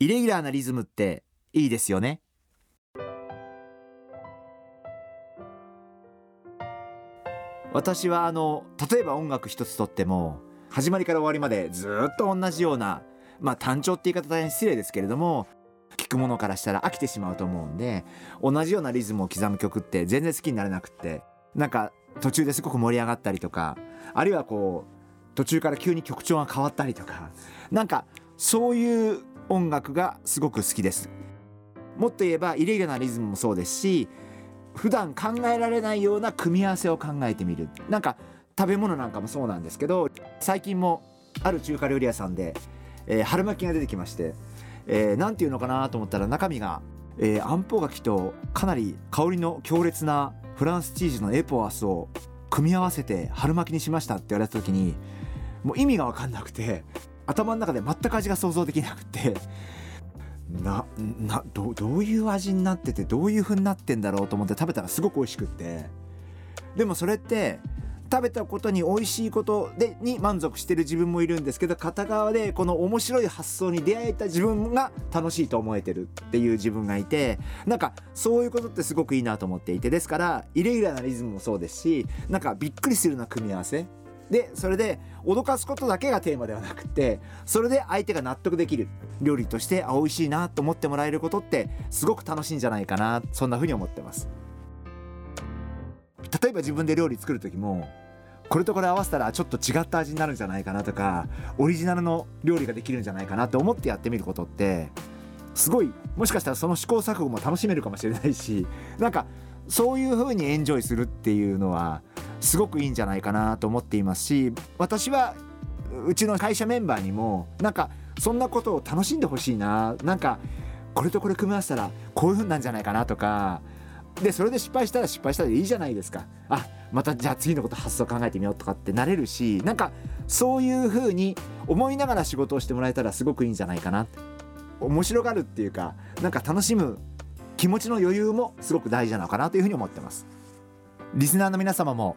イレギュラーなリズムっていいですよね。私はあの例えば音楽一つとっても始まりから終わりまでずっと同じようなまあ単調って言い方大変失礼ですけれども聞くものからしたら飽きてしまうと思うんで同じようなリズムを刻む曲って全然好きになれなくってなんか途中ですごく盛り上がったりとかあるいはこう途中から急に曲調が変わったりとかなんかそういう音楽がすごく好きです。もっと言えばイレギュラーなリズムもそうですし普段考えられないような組み合わせを考えてみる。なんか食べ物なんかもそうなんですけど最近もある中華料理屋さんで、えー、春巻きが出てきましてえー、ていうのかなと思ったら中身が、えー、あんぽ柿とかなり香りの強烈なフランスチーズのエポアスを組み合わせて春巻きにしましたって言われた時にもう意味が分かんなくて頭の中で全く味が想像できなくて。ななどどういう味になっててどういう風になってんだろうと思って食べたらすごく美味しくって。でもそれって食べたことに美味しいことでに満足してる自分もいるんですけど片側でこの面白い発想に出会えた自分が楽しいと思えてるっていう自分がいてなんかそういうことってすごくいいなと思っていて。ですからイレギュラーなリズムもそうですしなんかびっくりするような組み合わせ。でそれで脅かすことだけがテーマではなくてそれで相手が納得できる料理としてあ美味しいなと思ってもらえることってすごく楽しいんじゃないかなそんな風に思ってます。例えば自分で料理作る時もこれとこれ合わせたらちょっと違った味になるんじゃないかなとかオリジナルの料理ができるんじゃないかなと思ってやってみることってすごいもしかしたらその試行錯誤も楽しめるかもしれないしなんかそういう風にエンジョイするっていうのはすごくいいんじゃないかなと思っていますし私はうちの会社メンバーにもなんかそんなことを楽しんでほしいななんかこれとこれ組み合わせたらこういう風なんじゃないかなとかでそれで失敗したら失敗したでいいじゃないですか。あまたじゃあ次のこと発想考えてみようとかってなれるしなんかそういう風に思いながら仕事をしてもらえたらすごくいいんじゃないかな面白がるっていうかなんか楽しむ気持ちの余裕もすごく大事なのかなというふうに思ってます。リスナーの皆様も